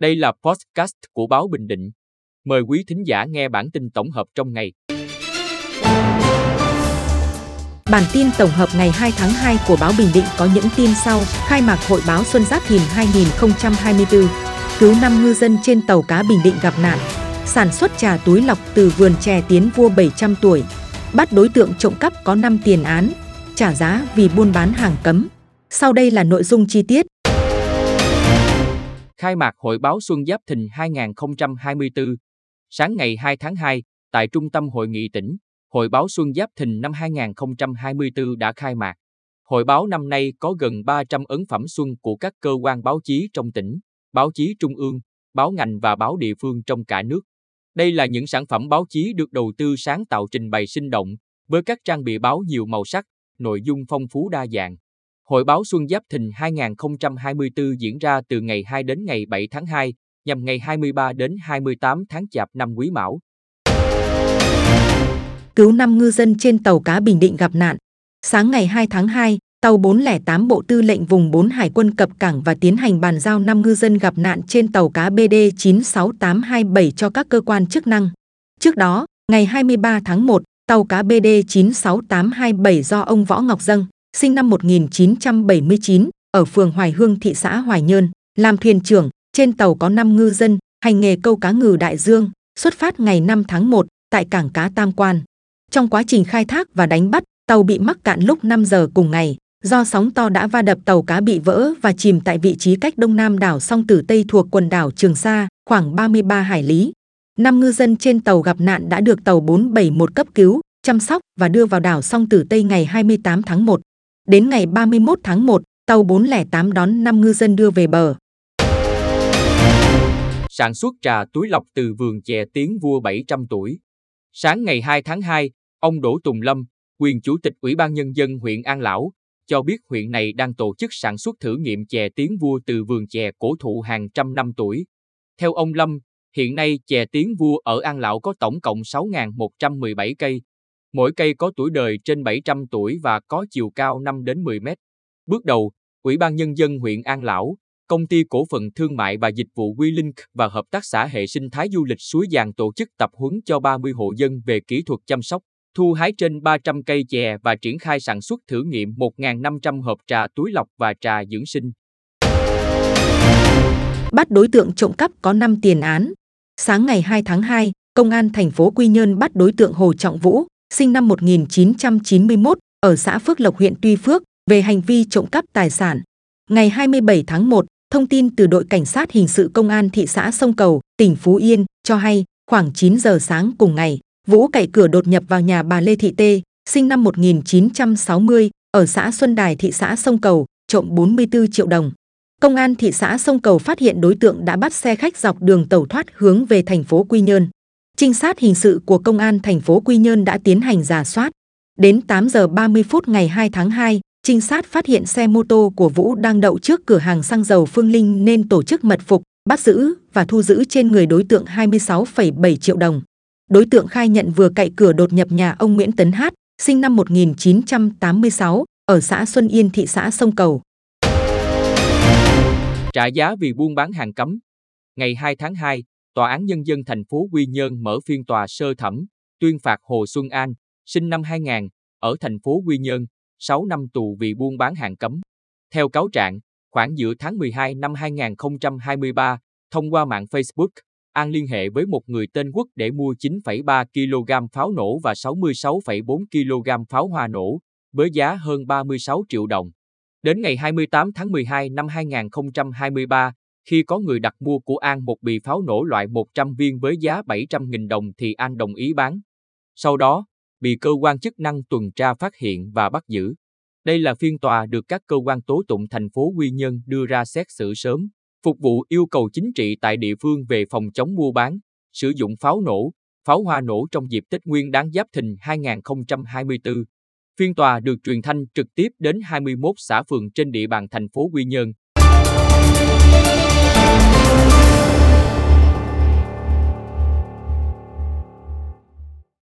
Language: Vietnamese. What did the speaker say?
Đây là podcast của báo Bình Định. Mời quý thính giả nghe bản tin tổng hợp trong ngày. Bản tin tổng hợp ngày 2 tháng 2 của báo Bình Định có những tin sau. Khai mạc Hội báo Xuân Giáp Thìn 2024. Cứu 5 ngư dân trên tàu cá Bình Định gặp nạn. Sản xuất trà túi lọc từ vườn chè tiến vua 700 tuổi. Bắt đối tượng trộm cắp có 5 tiền án. Trả giá vì buôn bán hàng cấm. Sau đây là nội dung chi tiết. Khai mạc Hội báo Xuân Giáp Thìn 2024. Sáng ngày 2 tháng 2, tại Trung tâm Hội nghị tỉnh, Hội báo Xuân Giáp Thìn năm 2024 đã khai mạc. Hội báo năm nay có gần 300 ấn phẩm xuân của các cơ quan báo chí trong tỉnh, báo chí trung ương, báo ngành và báo địa phương trong cả nước. Đây là những sản phẩm báo chí được đầu tư sáng tạo trình bày sinh động, với các trang bị báo nhiều màu sắc, nội dung phong phú đa dạng. Hội báo Xuân Giáp Thìn 2024 diễn ra từ ngày 2 đến ngày 7 tháng 2, nhằm ngày 23 đến 28 tháng Chạp năm Quý Mão. Cứu 5 ngư dân trên tàu cá Bình Định gặp nạn. Sáng ngày 2 tháng 2, tàu 408 Bộ Tư lệnh Vùng 4 Hải quân cập cảng và tiến hành bàn giao 5 ngư dân gặp nạn trên tàu cá BD 96827 cho các cơ quan chức năng. Trước đó, ngày 23 tháng 1, tàu cá BD 96827 do ông Võ Ngọc Dâng, sinh năm 1979, ở phường Hoài Hương, thị xã Hoài Nhơn, làm thuyền trưởng, trên tàu có 5 ngư dân, hành nghề câu cá ngừ đại dương, xuất phát ngày 5 tháng 1 tại cảng cá Tam Quan. Trong quá trình khai thác và đánh bắt, tàu bị mắc cạn lúc 5 giờ cùng ngày, do sóng to đã va đập tàu cá bị vỡ và chìm tại vị trí cách đông nam đảo Song Tử Tây thuộc quần đảo Trường Sa, khoảng 33 hải lý. Năm ngư dân trên tàu gặp nạn đã được tàu 471 cấp cứu, chăm sóc và đưa vào đảo Song Tử Tây ngày 28 tháng 1. Đến ngày 31 tháng 1, tàu 408 đón 5 ngư dân đưa về bờ. Sản xuất trà túi lọc từ vườn chè tiếng vua 700 tuổi. Sáng ngày 2 tháng 2, ông Đỗ Tùng Lâm, quyền chủ tịch Ủy ban Nhân dân huyện An Lão, cho biết huyện này đang tổ chức sản xuất thử nghiệm chè tiếng vua từ vườn chè cổ thụ hàng trăm năm tuổi. Theo ông Lâm, hiện nay chè tiếng vua ở An Lão có tổng cộng 6.117 cây, Mỗi cây có tuổi đời trên 700 tuổi và có chiều cao 5 đến 10 mét. Bước đầu, Ủy ban Nhân dân huyện An Lão, Công ty Cổ phần Thương mại và Dịch vụ WeLink và Hợp tác xã Hệ sinh thái du lịch Suối Giàng tổ chức tập huấn cho 30 hộ dân về kỹ thuật chăm sóc, thu hái trên 300 cây chè và triển khai sản xuất thử nghiệm 1.500 hộp trà túi lọc và trà dưỡng sinh. Bắt đối tượng trộm cắp có 5 tiền án. Sáng ngày 2 tháng 2, Công an thành phố Quy Nhơn bắt đối tượng Hồ Trọng Vũ, sinh năm 1991, ở xã Phước Lộc huyện Tuy Phước, về hành vi trộm cắp tài sản. Ngày 27 tháng 1, thông tin từ đội cảnh sát hình sự công an thị xã Sông Cầu, tỉnh Phú Yên cho hay, khoảng 9 giờ sáng cùng ngày, Vũ cậy cửa đột nhập vào nhà bà Lê Thị Tê, sinh năm 1960, ở xã Xuân Đài thị xã Sông Cầu, trộm 44 triệu đồng. Công an thị xã Sông Cầu phát hiện đối tượng đã bắt xe khách dọc đường tàu thoát hướng về thành phố Quy Nhơn. Trinh sát hình sự của Công an thành phố Quy Nhơn đã tiến hành giả soát. Đến 8 giờ 30 phút ngày 2 tháng 2, trinh sát phát hiện xe mô tô của Vũ đang đậu trước cửa hàng xăng dầu Phương Linh nên tổ chức mật phục, bắt giữ và thu giữ trên người đối tượng 26,7 triệu đồng. Đối tượng khai nhận vừa cậy cửa đột nhập nhà ông Nguyễn Tấn Hát, sinh năm 1986, ở xã Xuân Yên, thị xã Sông Cầu. Trả giá vì buôn bán hàng cấm. Ngày 2 tháng 2, Tòa án Nhân dân thành phố Quy Nhơn mở phiên tòa sơ thẩm, tuyên phạt Hồ Xuân An, sinh năm 2000, ở thành phố Quy Nhơn, 6 năm tù vì buôn bán hàng cấm. Theo cáo trạng, khoảng giữa tháng 12 năm 2023, thông qua mạng Facebook, An liên hệ với một người tên Quốc để mua 9,3 kg pháo nổ và 66,4 kg pháo hoa nổ, với giá hơn 36 triệu đồng. Đến ngày 28 tháng 12 năm 2023, khi có người đặt mua của An một bì pháo nổ loại 100 viên với giá 700.000 đồng thì An đồng ý bán. Sau đó, bị cơ quan chức năng tuần tra phát hiện và bắt giữ. Đây là phiên tòa được các cơ quan tố tụng thành phố Quy Nhơn đưa ra xét xử sớm, phục vụ yêu cầu chính trị tại địa phương về phòng chống mua bán, sử dụng pháo nổ, pháo hoa nổ trong dịp Tết Nguyên đáng Giáp Thìn 2024. Phiên tòa được truyền thanh trực tiếp đến 21 xã phường trên địa bàn thành phố Quy Nhơn,